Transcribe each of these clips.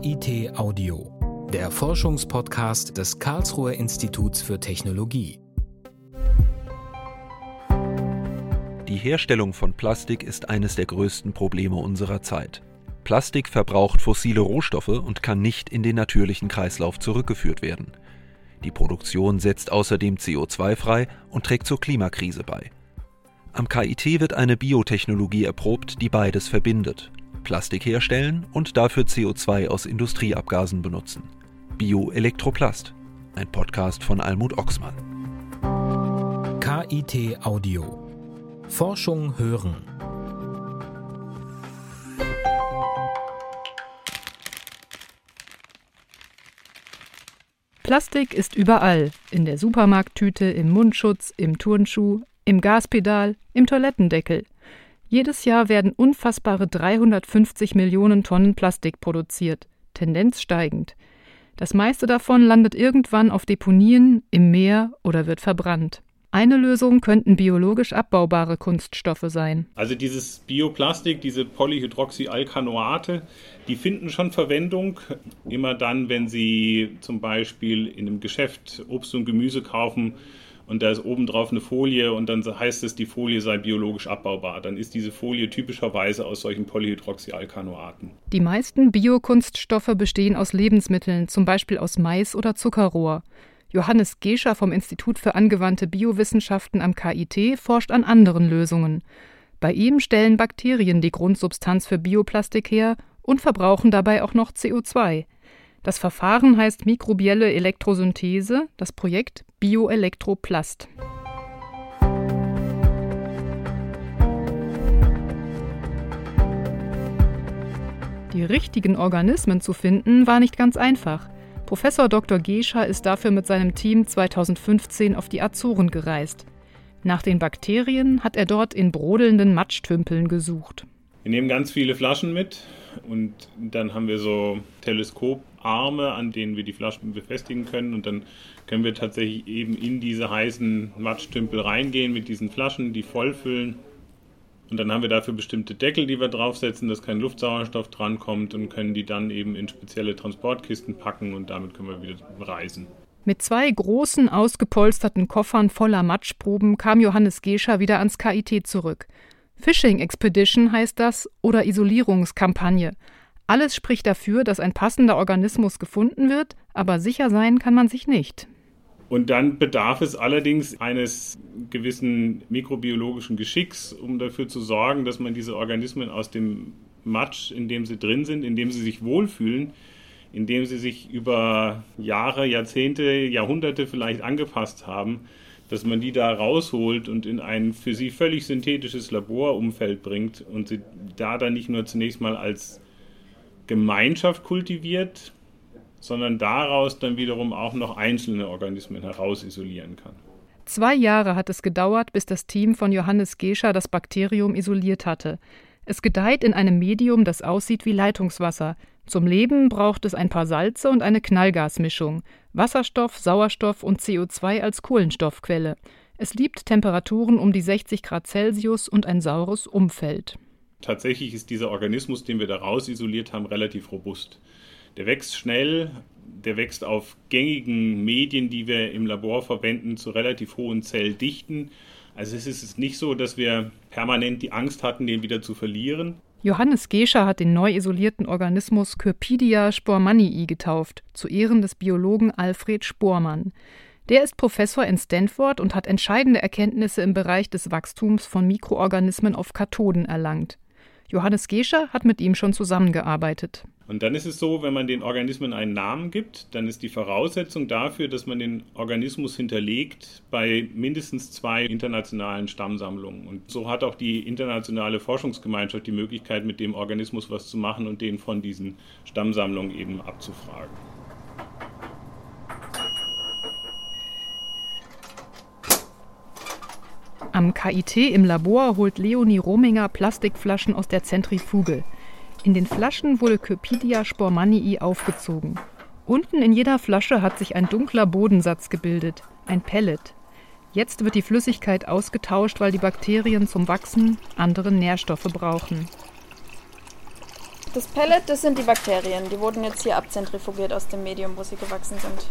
KIT Audio, der Forschungspodcast des Karlsruher Instituts für Technologie. Die Herstellung von Plastik ist eines der größten Probleme unserer Zeit. Plastik verbraucht fossile Rohstoffe und kann nicht in den natürlichen Kreislauf zurückgeführt werden. Die Produktion setzt außerdem CO2 frei und trägt zur Klimakrise bei. Am KIT wird eine Biotechnologie erprobt, die beides verbindet. Plastik herstellen und dafür CO2 aus Industrieabgasen benutzen. Bioelektroplast, ein Podcast von Almut Oxmann. KIT Audio. Forschung hören. Plastik ist überall, in der Supermarkttüte, im Mundschutz, im Turnschuh, im Gaspedal, im Toilettendeckel – jedes Jahr werden unfassbare 350 Millionen Tonnen Plastik produziert, Tendenz steigend. Das meiste davon landet irgendwann auf Deponien, im Meer oder wird verbrannt. Eine Lösung könnten biologisch abbaubare Kunststoffe sein. Also dieses Bioplastik, diese Polyhydroxyalkanoate, die finden schon Verwendung. Immer dann, wenn Sie zum Beispiel in einem Geschäft Obst und Gemüse kaufen, und da ist oben drauf eine Folie und dann heißt es, die Folie sei biologisch abbaubar. Dann ist diese Folie typischerweise aus solchen Polyhydroxyalkanoaten. Die meisten Biokunststoffe bestehen aus Lebensmitteln, zum Beispiel aus Mais oder Zuckerrohr. Johannes Gescher vom Institut für angewandte Biowissenschaften am KIT forscht an anderen Lösungen. Bei ihm stellen Bakterien die Grundsubstanz für Bioplastik her und verbrauchen dabei auch noch CO2. Das Verfahren heißt mikrobielle Elektrosynthese, das Projekt Bioelektroplast. Die richtigen Organismen zu finden, war nicht ganz einfach. Professor Dr. Gescher ist dafür mit seinem Team 2015 auf die Azoren gereist. Nach den Bakterien hat er dort in brodelnden Matschtümpeln gesucht. Wir nehmen ganz viele Flaschen mit und dann haben wir so Teleskoparme, an denen wir die Flaschen befestigen können und dann können wir tatsächlich eben in diese heißen Matschtümpel reingehen mit diesen Flaschen, die vollfüllen. Und dann haben wir dafür bestimmte Deckel, die wir draufsetzen, dass kein Luftsauerstoff drankommt und können die dann eben in spezielle Transportkisten packen und damit können wir wieder reisen. Mit zwei großen, ausgepolsterten Koffern voller Matschproben kam Johannes Gescher wieder ans KIT zurück. Fishing Expedition heißt das oder Isolierungskampagne. Alles spricht dafür, dass ein passender Organismus gefunden wird, aber sicher sein kann man sich nicht. Und dann bedarf es allerdings eines gewissen mikrobiologischen Geschicks, um dafür zu sorgen, dass man diese Organismen aus dem Matsch, in dem sie drin sind, in dem sie sich wohlfühlen, in dem sie sich über Jahre, Jahrzehnte, Jahrhunderte vielleicht angepasst haben, dass man die da rausholt und in ein für sie völlig synthetisches Laborumfeld bringt und sie da dann nicht nur zunächst mal als Gemeinschaft kultiviert, sondern daraus dann wiederum auch noch einzelne Organismen herausisolieren kann. Zwei Jahre hat es gedauert, bis das Team von Johannes Gescher das Bakterium isoliert hatte. Es gedeiht in einem Medium, das aussieht wie Leitungswasser. Zum Leben braucht es ein paar Salze und eine Knallgasmischung. Wasserstoff, Sauerstoff und CO2 als Kohlenstoffquelle. Es liebt Temperaturen um die 60 Grad Celsius und ein saures Umfeld. Tatsächlich ist dieser Organismus, den wir da raus isoliert haben, relativ robust. Der wächst schnell, der wächst auf gängigen Medien, die wir im Labor verwenden, zu relativ hohen Zelldichten. Also es ist nicht so, dass wir permanent die Angst hatten, den wieder zu verlieren. Johannes Gescher hat den neu isolierten Organismus Kyrpidia spormannii getauft, zu Ehren des Biologen Alfred Spormann. Der ist Professor in Stanford und hat entscheidende Erkenntnisse im Bereich des Wachstums von Mikroorganismen auf Kathoden erlangt. Johannes Gescher hat mit ihm schon zusammengearbeitet. Und dann ist es so, wenn man den Organismen einen Namen gibt, dann ist die Voraussetzung dafür, dass man den Organismus hinterlegt bei mindestens zwei internationalen Stammsammlungen. Und so hat auch die internationale Forschungsgemeinschaft die Möglichkeit, mit dem Organismus was zu machen und den von diesen Stammsammlungen eben abzufragen. Am KIT im Labor holt Leonie Rominger Plastikflaschen aus der Zentrifuge. In den Flaschen wurde Cyrpidia spormannii aufgezogen. Unten in jeder Flasche hat sich ein dunkler Bodensatz gebildet, ein Pellet. Jetzt wird die Flüssigkeit ausgetauscht, weil die Bakterien zum Wachsen andere Nährstoffe brauchen. Das Pellet, das sind die Bakterien. Die wurden jetzt hier abzentrifugiert aus dem Medium, wo sie gewachsen sind.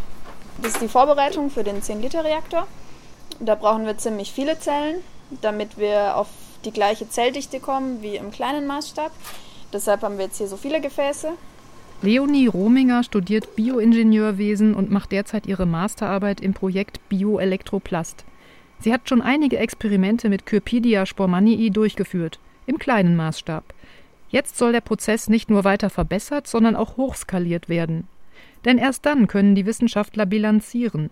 Das ist die Vorbereitung für den 10-Liter-Reaktor. Da brauchen wir ziemlich viele Zellen, damit wir auf die gleiche Zelldichte kommen wie im kleinen Maßstab. Deshalb haben wir jetzt hier so viele Gefäße. Leonie Rominger studiert Bioingenieurwesen und macht derzeit ihre Masterarbeit im Projekt Bioelektroplast. Sie hat schon einige Experimente mit Kyrpidia spormannii durchgeführt, im kleinen Maßstab. Jetzt soll der Prozess nicht nur weiter verbessert, sondern auch hochskaliert werden. Denn erst dann können die Wissenschaftler bilanzieren.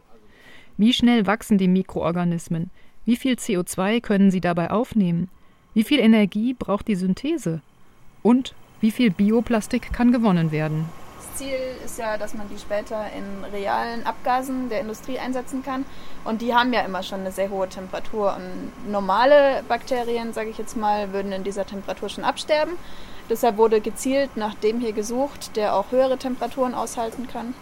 Wie schnell wachsen die Mikroorganismen? Wie viel CO2 können sie dabei aufnehmen? Wie viel Energie braucht die Synthese? Und wie viel Bioplastik kann gewonnen werden? Ziel ist ja, dass man die später in realen Abgasen der Industrie einsetzen kann. Und die haben ja immer schon eine sehr hohe Temperatur. Und normale Bakterien, sage ich jetzt mal, würden in dieser Temperatur schon absterben. Deshalb wurde gezielt nach dem hier gesucht, der auch höhere Temperaturen aushalten kann.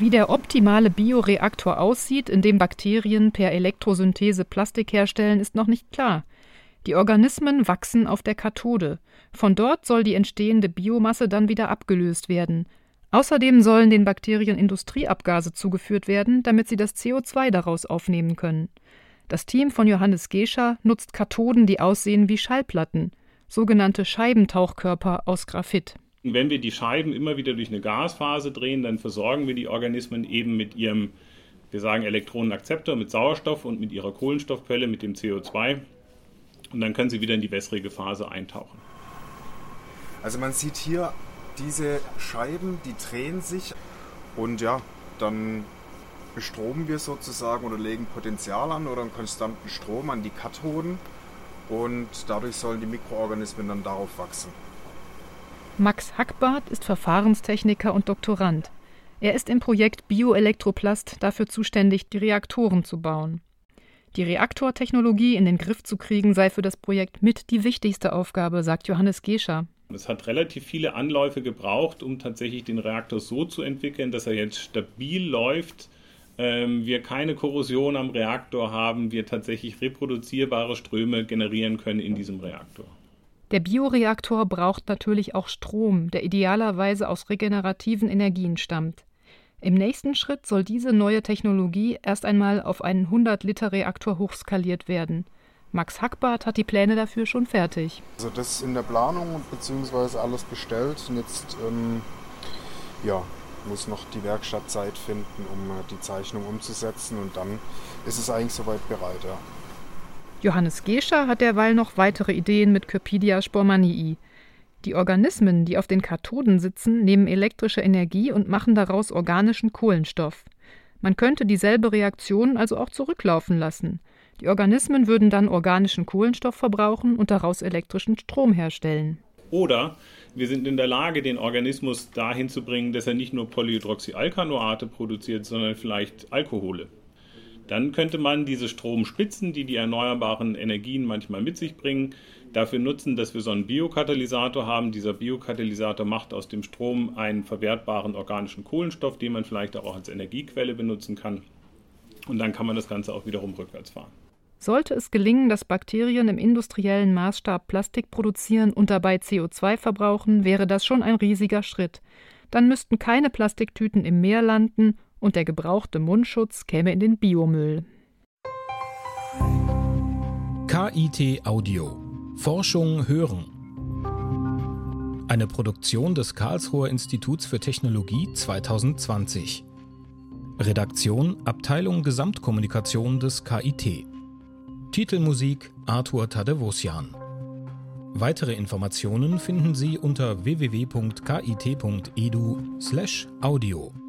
Wie der optimale Bioreaktor aussieht, in dem Bakterien per Elektrosynthese Plastik herstellen, ist noch nicht klar. Die Organismen wachsen auf der Kathode. Von dort soll die entstehende Biomasse dann wieder abgelöst werden. Außerdem sollen den Bakterien Industrieabgase zugeführt werden, damit sie das CO2 daraus aufnehmen können. Das Team von Johannes Gescher nutzt Kathoden, die aussehen wie Schallplatten, sogenannte Scheibentauchkörper aus Graphit. Wenn wir die Scheiben immer wieder durch eine Gasphase drehen, dann versorgen wir die Organismen eben mit ihrem, wir sagen Elektronenakzeptor, mit Sauerstoff und mit ihrer Kohlenstoffquelle, mit dem CO2. Und dann können sie wieder in die wässrige Phase eintauchen. Also man sieht hier diese Scheiben, die drehen sich und ja, dann bestromen wir sozusagen oder legen Potenzial an oder einen konstanten Strom an die Kathoden und dadurch sollen die Mikroorganismen dann darauf wachsen. Max Hackbart ist Verfahrenstechniker und Doktorand. Er ist im Projekt Bioelektroplast dafür zuständig, die Reaktoren zu bauen. Die Reaktortechnologie in den Griff zu kriegen sei für das Projekt mit die wichtigste Aufgabe, sagt Johannes Gescher. Es hat relativ viele Anläufe gebraucht, um tatsächlich den Reaktor so zu entwickeln, dass er jetzt stabil läuft, ähm, wir keine Korrosion am Reaktor haben, wir tatsächlich reproduzierbare Ströme generieren können in diesem Reaktor. Der Bioreaktor braucht natürlich auch Strom, der idealerweise aus regenerativen Energien stammt. Im nächsten Schritt soll diese neue Technologie erst einmal auf einen 100-Liter-Reaktor hochskaliert werden – Max Hackbart hat die Pläne dafür schon fertig. Also das ist in der Planung bzw. alles bestellt. Und jetzt ähm, ja, muss noch die Werkstatt Zeit finden, um äh, die Zeichnung umzusetzen und dann ist es eigentlich soweit bereit. Ja. Johannes Gescher hat derweil noch weitere Ideen mit Kyrpidia spormannii. Die Organismen, die auf den Kathoden sitzen, nehmen elektrische Energie und machen daraus organischen Kohlenstoff. Man könnte dieselbe Reaktion also auch zurücklaufen lassen. Die Organismen würden dann organischen Kohlenstoff verbrauchen und daraus elektrischen Strom herstellen. Oder wir sind in der Lage, den Organismus dahin zu bringen, dass er nicht nur Polyhydroxyalkanoate produziert, sondern vielleicht Alkohole. Dann könnte man diese Stromspitzen, die die erneuerbaren Energien manchmal mit sich bringen, dafür nutzen, dass wir so einen Biokatalysator haben. Dieser Biokatalysator macht aus dem Strom einen verwertbaren organischen Kohlenstoff, den man vielleicht auch als Energiequelle benutzen kann. Und dann kann man das Ganze auch wiederum rückwärts fahren. Sollte es gelingen, dass Bakterien im industriellen Maßstab Plastik produzieren und dabei CO2 verbrauchen, wäre das schon ein riesiger Schritt. Dann müssten keine Plastiktüten im Meer landen und der gebrauchte Mundschutz käme in den Biomüll. KIT Audio Forschung hören. Eine Produktion des Karlsruher Instituts für Technologie 2020. Redaktion Abteilung Gesamtkommunikation des KIT. Titelmusik Arthur Tadevosian. Weitere Informationen finden Sie unter www.kit.edu/audio.